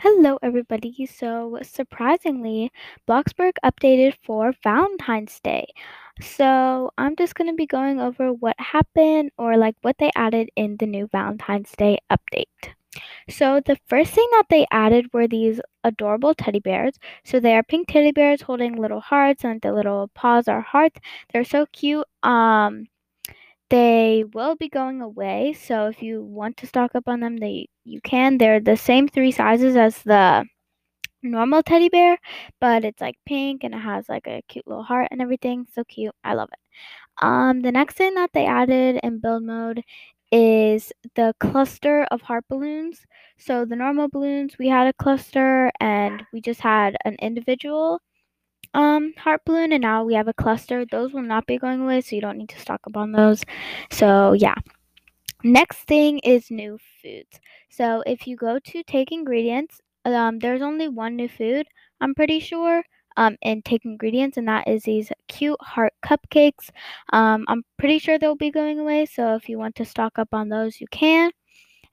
Hello, everybody. So, surprisingly, Bloxburg updated for Valentine's Day. So, I'm just going to be going over what happened or like what they added in the new Valentine's Day update. So, the first thing that they added were these adorable teddy bears. So, they are pink teddy bears holding little hearts, and the little paws are hearts. They're so cute. Um, they will be going away, so if you want to stock up on them, they you can. They're the same three sizes as the normal teddy bear, but it's like pink and it has like a cute little heart and everything. So cute. I love it. Um, the next thing that they added in build mode is the cluster of heart balloons. So the normal balloons, we had a cluster and we just had an individual um heart balloon and now we have a cluster. Those will not be going away so you don't need to stock up on those. So yeah. Next thing is new foods. So if you go to take ingredients um there's only one new food i'm pretty sure um and take ingredients and that is these cute heart cupcakes. Um i'm pretty sure they'll be going away so if you want to stock up on those you can.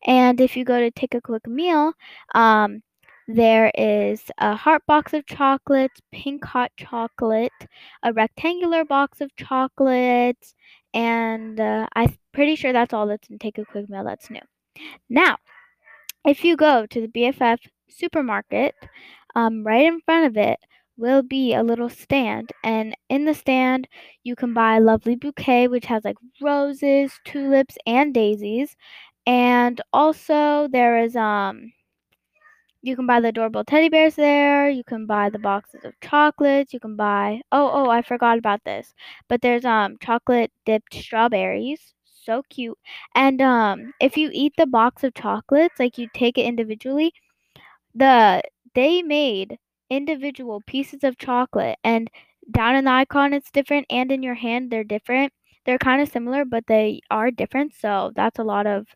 And if you go to take a quick meal um there is a heart box of chocolates, pink hot chocolate, a rectangular box of chocolates, and uh, I'm pretty sure that's all that's in Take a Quick Meal that's new. Now, if you go to the BFF supermarket, um, right in front of it will be a little stand, and in the stand you can buy a lovely bouquet which has like roses, tulips, and daisies, and also there is um you can buy the adorable teddy bears there. You can buy the boxes of chocolates. You can buy oh oh I forgot about this. But there's um chocolate dipped strawberries. So cute. And um if you eat the box of chocolates, like you take it individually, the they made individual pieces of chocolate and down in the icon it's different and in your hand they're different. They're kind of similar but they are different, so that's a lot of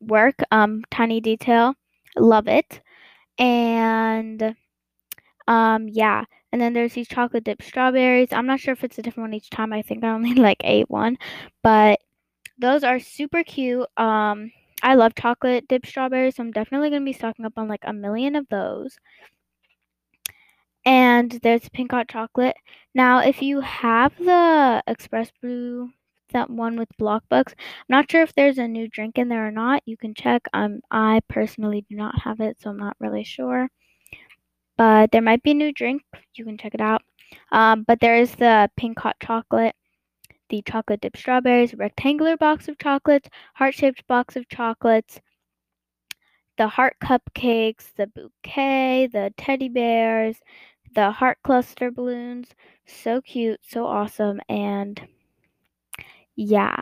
work. Um tiny detail. Love it. And um yeah. And then there's these chocolate dipped strawberries. I'm not sure if it's a different one each time. I think I only like ate one. But those are super cute. Um I love chocolate dipped strawberries, so I'm definitely gonna be stocking up on like a million of those. And there's pink hot chocolate. Now if you have the Express Brew that one with Bloxburg. I'm not sure if there's a new drink in there or not. You can check. Um, I personally do not have it, so I'm not really sure. But there might be a new drink. You can check it out. Um, but there is the pink hot chocolate, the chocolate dipped strawberries, rectangular box of chocolates, heart shaped box of chocolates, the heart cupcakes, the bouquet, the teddy bears, the heart cluster balloons. So cute, so awesome, and yeah.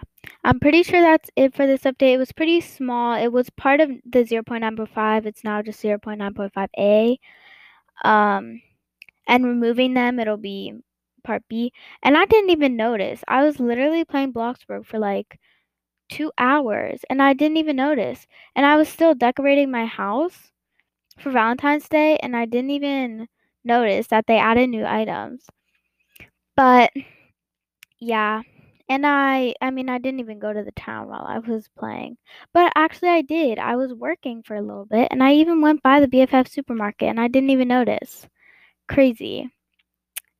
I'm pretty sure that's it for this update. It was pretty small. It was part of the 0.9.5. It's now just 0.9.5a. Um, and removing them, it'll be part B. And I didn't even notice. I was literally playing Bloxburg for like two hours and I didn't even notice. And I was still decorating my house for Valentine's Day and I didn't even notice that they added new items. But yeah. And I I mean, I didn't even go to the town while I was playing. But actually I did. I was working for a little bit and I even went by the BFF supermarket and I didn't even notice. Crazy.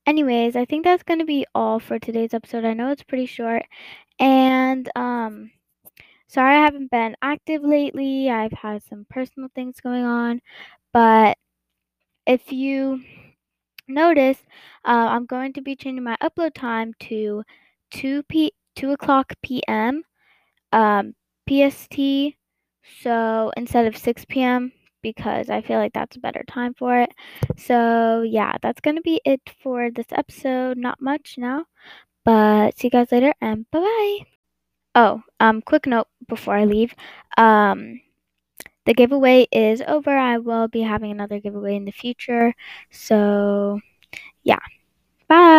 Anyways, I think that's going to be all for today's episode. I know it's pretty short. And um sorry I haven't been active lately. I've had some personal things going on, but if you notice, uh, I'm going to be changing my upload time to 2 p 2 o'clock p.m. Um, PST. So instead of 6 p.m. because I feel like that's a better time for it. So yeah, that's gonna be it for this episode. Not much now, but see you guys later and bye bye. Oh, um, quick note before I leave. Um, the giveaway is over. I will be having another giveaway in the future. So yeah, bye.